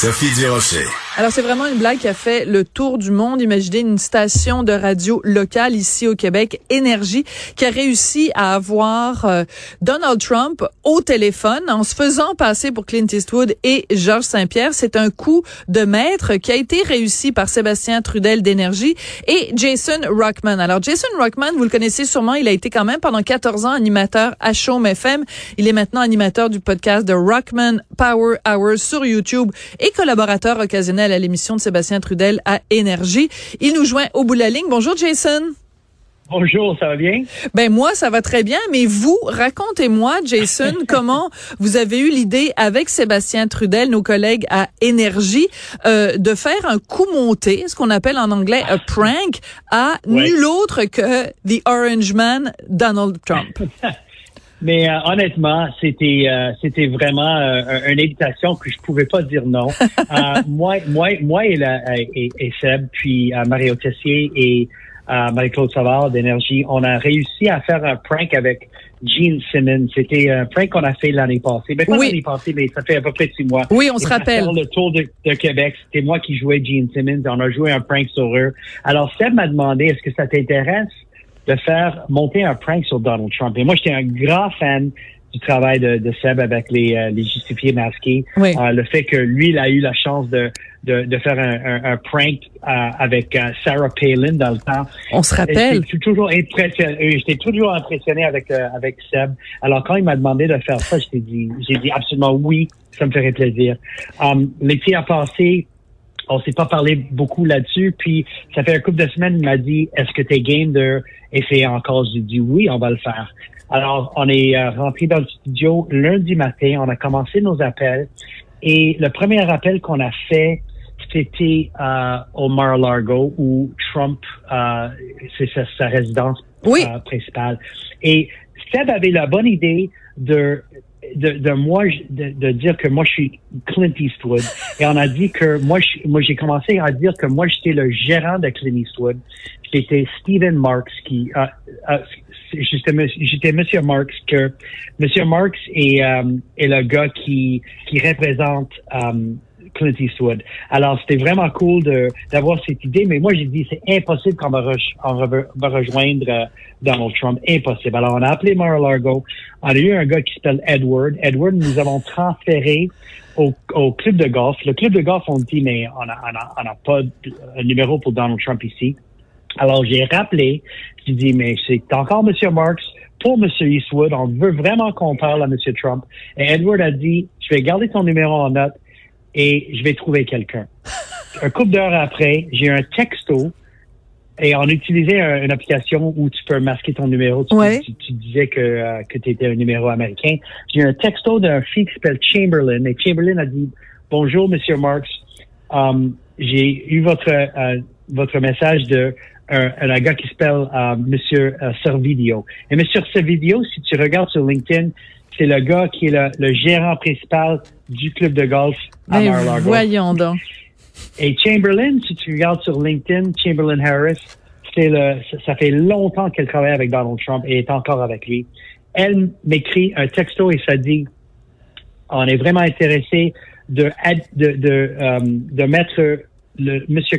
Sophie Durocher. Alors, c'est vraiment une blague qui a fait le tour du monde. Imaginez une station de radio locale ici au Québec, Énergie, qui a réussi à avoir euh, Donald Trump au téléphone en se faisant passer pour Clint Eastwood et Georges Saint-Pierre. C'est un coup de maître qui a été réussi par Sébastien Trudel d'Énergie et Jason Rockman. Alors, Jason Rockman, vous le connaissez sûrement, il a été quand même pendant 14 ans animateur à Chaume FM. Il est maintenant animateur du podcast de Rockman Power Hour sur YouTube et collaborateur occasionnel à l'émission de Sébastien Trudel à Énergie. Il nous joint au bout de la ligne. Bonjour Jason. Bonjour, ça va bien? Ben moi, ça va très bien, mais vous, racontez-moi, Jason, comment vous avez eu l'idée avec Sébastien Trudel, nos collègues à Énergie, euh, de faire un coup monté, ce qu'on appelle en anglais un prank, à nul autre que The Orange Man, Donald Trump. Mais euh, honnêtement, c'était euh, c'était vraiment euh, une invitation que je pouvais pas dire non. moi, moi, moi et, la, et, et Seb, puis Mario Tessier et Marie-Claude Savard d'Énergie, on a réussi à faire un prank avec Gene Simmons. C'était un prank qu'on a fait l'année passée. Mais pas l'année passée, mais ça fait à peu près six mois. Oui, on se rappelle. le tour de, de Québec, c'était moi qui jouais Gene Simmons. On a joué un prank sur eux. Alors Seb m'a demandé, est-ce que ça t'intéresse? De faire monter un prank sur Donald Trump. Et moi, j'étais un grand fan du travail de, de Seb avec les, euh, les justifiés masqués. Euh, le fait que lui, il a eu la chance de, de, de faire un, un, prank euh, avec Sarah Palin dans le temps. On se rappelle. J'étais toujours impressionné. J'étais toujours impressionné avec avec Seb. Alors quand il m'a demandé de faire ça, j'ai dit j'ai dit absolument oui, ça me ferait plaisir. Um, L'été a passé, on s'est pas parlé beaucoup là-dessus. Puis ça fait un couple de semaines, il m'a dit Est-ce que tu es game de essayer encore? J'ai dit oui, on va le faire. Alors, on est euh, rentré dans le studio lundi matin, on a commencé nos appels. Et le premier appel qu'on a fait, c'était euh, au Mar-a-Lago où Trump, euh, c'est sa, résidence euh, principale. Et Seb avait la bonne idée de de, de moi de, de, dire que moi je suis Clint Eastwood. Et on a dit que moi moi j'ai commencé à dire que moi j'étais le gérant de Clint Eastwood. C'était Stephen Marks qui euh, euh, j'étais Monsieur Marks que Monsieur Marks est, euh, est le gars qui qui représente euh, Clint Eastwood. Alors, c'était vraiment cool d'avoir cette idée, mais moi, j'ai dit, c'est impossible qu'on va, rejoindre euh, Donald Trump. Impossible. Alors, on a appelé Mar-a-Lago. On a eu un gars qui s'appelle Edward. Edward, nous avons transféré au, club de golf. Le club de golf, on dit, mais on n'a on a, pas de numéro pour Donald Trump ici. Alors, j'ai rappelé, j'ai dit, mais c'est encore M. Marks pour M. Eastwood. On veut vraiment qu'on parle à M. Trump. Et Edward a dit, je vais garder ton numéro en note et je vais trouver quelqu'un. un couple d'heures après, j'ai un texto et on utilisait une application où tu peux masquer ton numéro. Tu, tu, disais que, euh, que tu étais un numéro américain. J'ai un texto d'un fille qui s'appelle Chamberlain et Chamberlain a dit Bonjour, Monsieur Marks. Um, j'ai eu votre euh, votre message de un, gars qui s'appelle euh, Monsieur Servidio. Et Monsieur Servidio, si tu regardes sur LinkedIn, c'est le gars qui est le, gérant principal du club de golf à ben, Mar-a-Lago. Voyons donc. Et Chamberlain, si tu regardes sur LinkedIn, Chamberlain Harris, c'est le, ça fait longtemps qu'elle travaille avec Donald Trump et est encore avec lui. Elle m'écrit un texto et ça dit, on est vraiment intéressé de, de, de, euh, de mettre le Monsieur,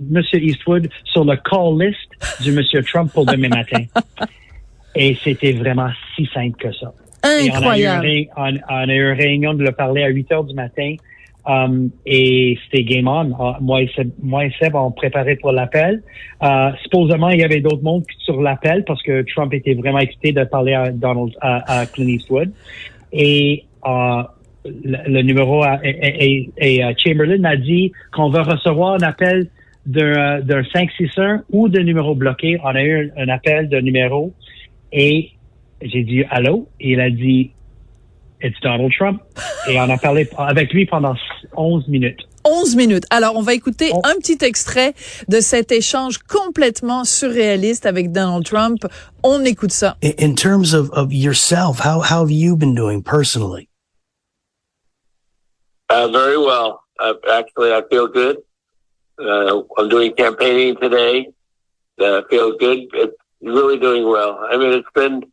Monsieur Eastwood sur le call list du Monsieur Trump pour demain matin. et c'était vraiment si simple que ça. Incroyable. on, a eu une réunion de le parler à 8 heures du matin. Um, et c'était game on. Ah, moi, et Seb, moi et Seb, on préparait pour l'appel. Uh, supposément, il y avait d'autres mondes sur l'appel parce que Trump était vraiment excité de parler à Donald, à, Clint Eastwood. Et uh, le, numéro et, et, uh, Chamberlain a dit qu'on va recevoir un appel d'un 561 ou de numéro bloqué. On a eu un, un appel de numéro et j'ai dit allô? Et il a dit It's Donald Trump. Et on a parlé avec lui pendant 11 minutes. 11 minutes. Alors, on va écouter un petit extrait de cet échange complètement surréaliste avec Donald Trump. On écoute ça. In terms of, of yourself, how, how have you been doing personally? Uh, very well. Uh, actually, I feel good. Uh, I'm doing campaigning today. Uh, feel good. It's really doing well. I mean, it's been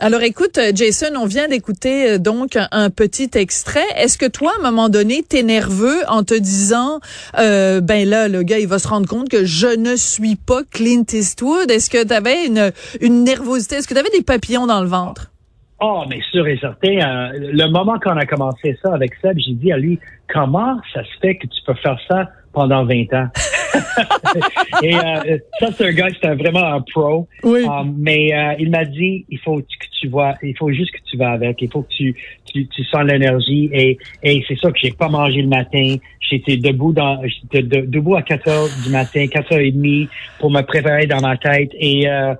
Alors écoute, Jason, on vient d'écouter euh, donc un, petit extrait. Est-ce que toi, à un moment donné, t'es nerveux en te disant, euh, ben là, le gars, il va se rendre compte que je ne suis pas Clint Eastwood? Est-ce que t'avais une, une nervosité? Est-ce que t'avais des papillons dans le ventre? Oh, mais sûr et certain. Euh, le moment qu'on a commencé ça avec Seb, j'ai dit à lui, comment ça se fait que tu peux faire ça pendant 20 ans? et euh, ça, c'est un gars, c'est vraiment un pro. Oui. Um, mais euh, il m'a dit, il faut que tu vois, il faut juste que tu vas avec, il faut que tu, tu, tu sens l'énergie. Et, et c'est ça que j'ai pas mangé le matin. J'étais debout dans, j'étais debout à 4 heures du matin, 4 heures et demie pour me préparer dans ma tête. Et euh,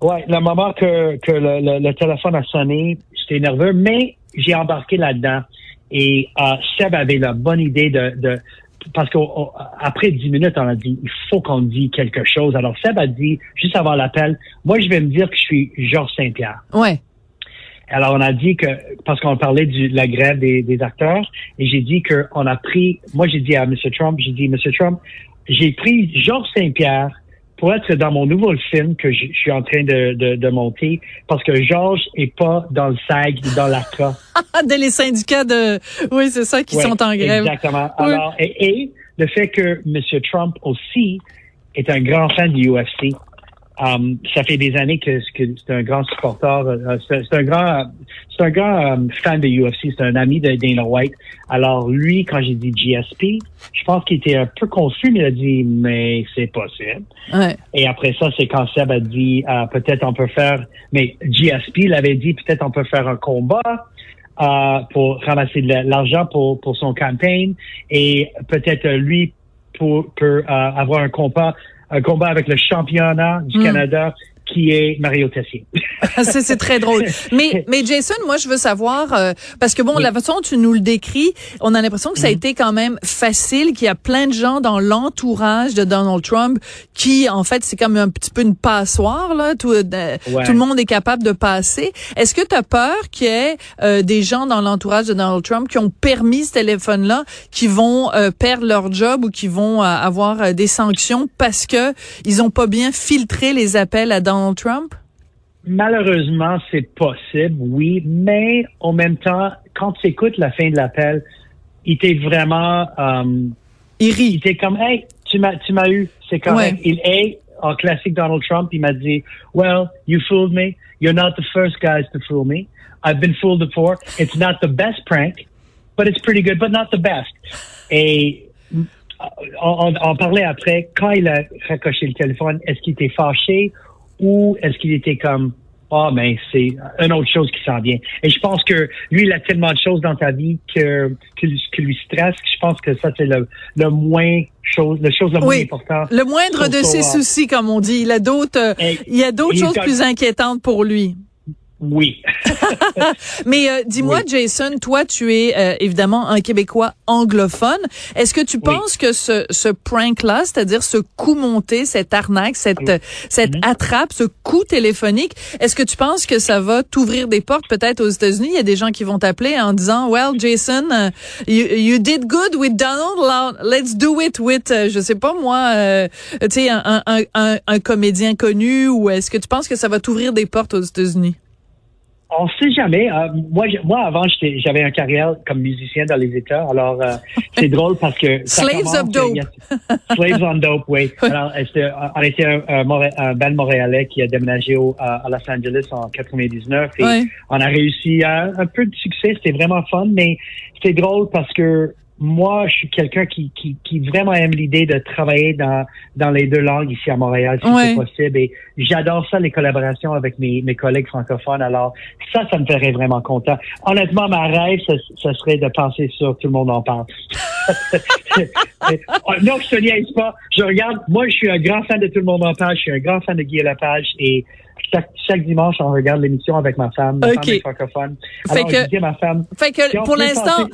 ouais, le moment que, que le, le, téléphone a sonné, j'étais nerveux, mais j'ai embarqué là-dedans. Et euh, Seb avait la bonne idée de, de parce qu'après dix minutes, on a dit, il faut qu'on dise quelque chose. Alors, Seb a dit, juste avant l'appel, moi, je vais me dire que je suis Georges Saint-Pierre. Ouais. Alors, on a dit que, parce qu'on parlait de la grève des, des acteurs, et j'ai dit qu'on a pris, moi, j'ai dit à M. Trump, j'ai dit, M. Trump, j'ai pris Georges Saint-Pierre pour être dans mon nouveau film que je, suis en train de, de, de, monter, parce que Georges est pas dans le SAG, dans l'ACA. de les syndicats de... Oui, c'est ça, qui sont en grève. Exactement. Alors, et, et, le fait que M. Trump aussi est un grand fan du UFC. Um, ça fait des années que, que c'est un grand supporter, euh, c'est un grand, c'est un grand um, fan de UFC, c'est un ami de Dana White. Alors lui, quand j'ai dit GSP, je pense qu'il était un peu confus, mais il a dit mais c'est possible. Ouais. Et après ça, c'est quand Seb a dit euh, peut-être on peut faire, mais GSP l'avait dit peut-être on peut faire un combat. Euh, pour ramasser de l'argent pour, pour son campagne et peut-être lui pour, peut avoir un combat un combat avec le championnat du hmm. Canada qui est Mario Tessier. c'est très drôle. Mais, mais Jason, moi, je veux savoir, euh, parce que bon, la façon dont tu nous le décris, on a l'impression que ça a mhm. été quand même facile, qu'il y a plein de gens dans l'entourage de Donald Trump qui, en fait, c'est comme un petit peu une passoire, là. Tout, euh, tout le monde est capable de passer. Est-ce que tu as peur qu'il y ait euh, des gens dans l'entourage de Donald Trump qui ont permis ce téléphone-là, qui vont perdre leur job ou qui vont avoir des sanctions parce que ils ont pas bien filtré les appels à Donald Trump? Malheureusement, c'est possible, oui, mais en même temps, quand tu écoutes la fin de l'appel, il était vraiment... Euh, il rit. Il était comme, hey, tu m'as, tu m'as eu, c'est correct. Il est, en classique Donald Trump, il m'a dit, well, you fooled me. You're not the first guys to fool me. I've been fooled before. It's not the best prank, but it's pretty good, but not the best. Et on, on parlait après, quand il a raccroché le téléphone, est-ce qu'il était fâché ou est-ce qu'il était comme ah mais c'est une autre chose qui s'en vient. Et je pense que lui, il a tellement de choses dans sa vie que que, lui stresse. Je pense que ça c'est le, le moins chose, la chose la moins importante. Le moindre de ses soucis, comme on dit. Il a d'autres, il y a d'autres choses plus inquiétantes pour lui. Oui. Mais euh, dis-moi, Jason, toi, tu es euh, évidemment un Québécois anglophone. Est-ce que tu penses que ce, ce prank-là, c'est-à-dire ce coup monté, cette arnaque, cette, cette mm-hmm. attrape, ce coup téléphonique, est-ce que tu penses que ça va t'ouvrir des portes peut-être aux États-Unis? Il y a des gens qui vont t'appeler en disant, well, Jason, uh, you, you, did good with Donald, let's do it with, uh, je sais pas moi, uh, tu sais, un, un, un, un comédien connu, ou est-ce que tu penses que ça va t'ouvrir des portes aux États-Unis? On sait jamais. Euh, moi, moi, avant, j'avais une carrière comme musicien dans les États. Alors, euh, c'est drôle parce que Slaves of Dope. Slaves on Dope, oui. Alors, on était un, un, band montréalais qui a déménagé au, à Los Angeles en 99 et on a réussi à un peu de succès. C'était vraiment fun, mais c'était drôle parce que moi, je suis quelqu'un qui, qui, qui, vraiment aime l'idée de travailler dans, dans les deux langues ici à Montréal, si c'est possible. Et j'adore ça, les collaborations avec mes, mes collègues francophones. Alors, ça, ça me ferait vraiment content. Honnêtement, ma rêve, ce, serait de penser sur Tout le monde en parle. Oh, non, je te niaise pas. Je regarde, moi, je suis un grand fan de Tout le monde en parle. Je suis un grand fan de Guy Lepage et chaque, chaque dimanche, on regarde l'émission avec ma femme. Ma femme est francophone. Alors, fait que, je ma femme. Fait que, pour l'instant,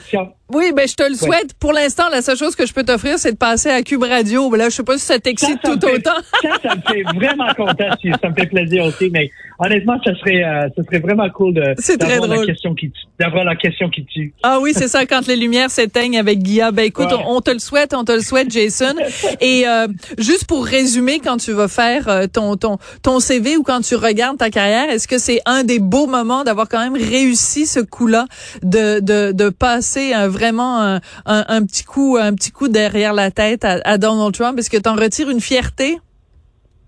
Oui, ben je te le souhaite. Pour l'instant, la seule chose que je peux t'offrir, c'est de passer à Cube Radio. Ben là, je sais pas si ça t'excite tout autant. ça, ça me fait vraiment content. Ça me fait plaisir aussi. Mais honnêtement, ça serait, euh, ça serait vraiment cool de d'avoir la question qui d'avoir la question qui tue. Ah oui, c'est ça. Quand les lumières s'éteignent avec Guilla. Ben écoute, on, te le souhaite, on te le souhaite, Jason. Et euh, juste pour résumer, quand tu vas faire euh, ton ton ton CV ou quand tu regardes ta carrière, est-ce que c'est un des beaux moments d'avoir quand même réussi ce coup-là, de de de passer un vraiment un, un, petit coup, un petit coup derrière la tête à, Donald Trump? Est-ce que tu en retires une fierté?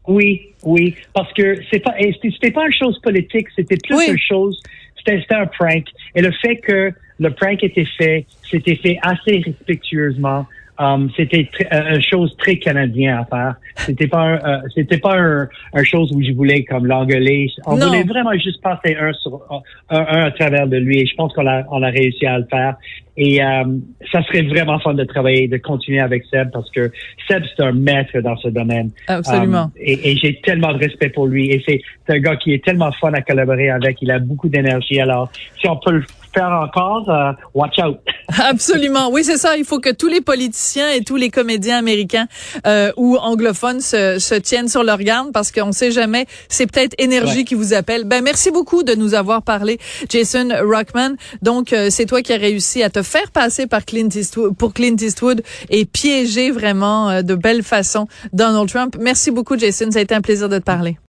Oui, oui, parce que c'est pas, c'était pas une chose politique, c'était plus une chose, c'était un prank. Et le fait que le prank était fait, c'était fait assez respectueusement. Um, c'était euh, une chose très canadienne à faire. C'était pas euh, c'était pas un, un, chose où je voulais comme l'engueuler. On voulait vraiment juste passer un sur un, à travers de lui et je pense qu'on a on a réussi à le faire. Et euh, ça serait vraiment fun de travailler, de continuer avec Seb parce que Seb c'est un maître dans ce domaine. Absolument. et, et j'ai tellement de respect pour lui et c'est un gars qui est tellement fun à collaborer avec. Il a beaucoup d'énergie. Alors si on peut le faire encore, euh, watch out. Absolument. Oui, c'est ça. Il faut que tous les politiciens et tous les comédiens américains euh, ou anglophones se, se, tiennent sur leur garde parce qu'on sait jamais. C'est peut-être énergie qui vous appelle. Ben merci beaucoup de nous avoir parlé, Jason Rockman. Donc euh, c'est toi qui as réussi à te faire passer par Clint Eastwood, pour Clint Eastwood et piéger vraiment euh, de belle façon Donald Trump. Merci beaucoup, Jason. Ça a été un plaisir de te parler.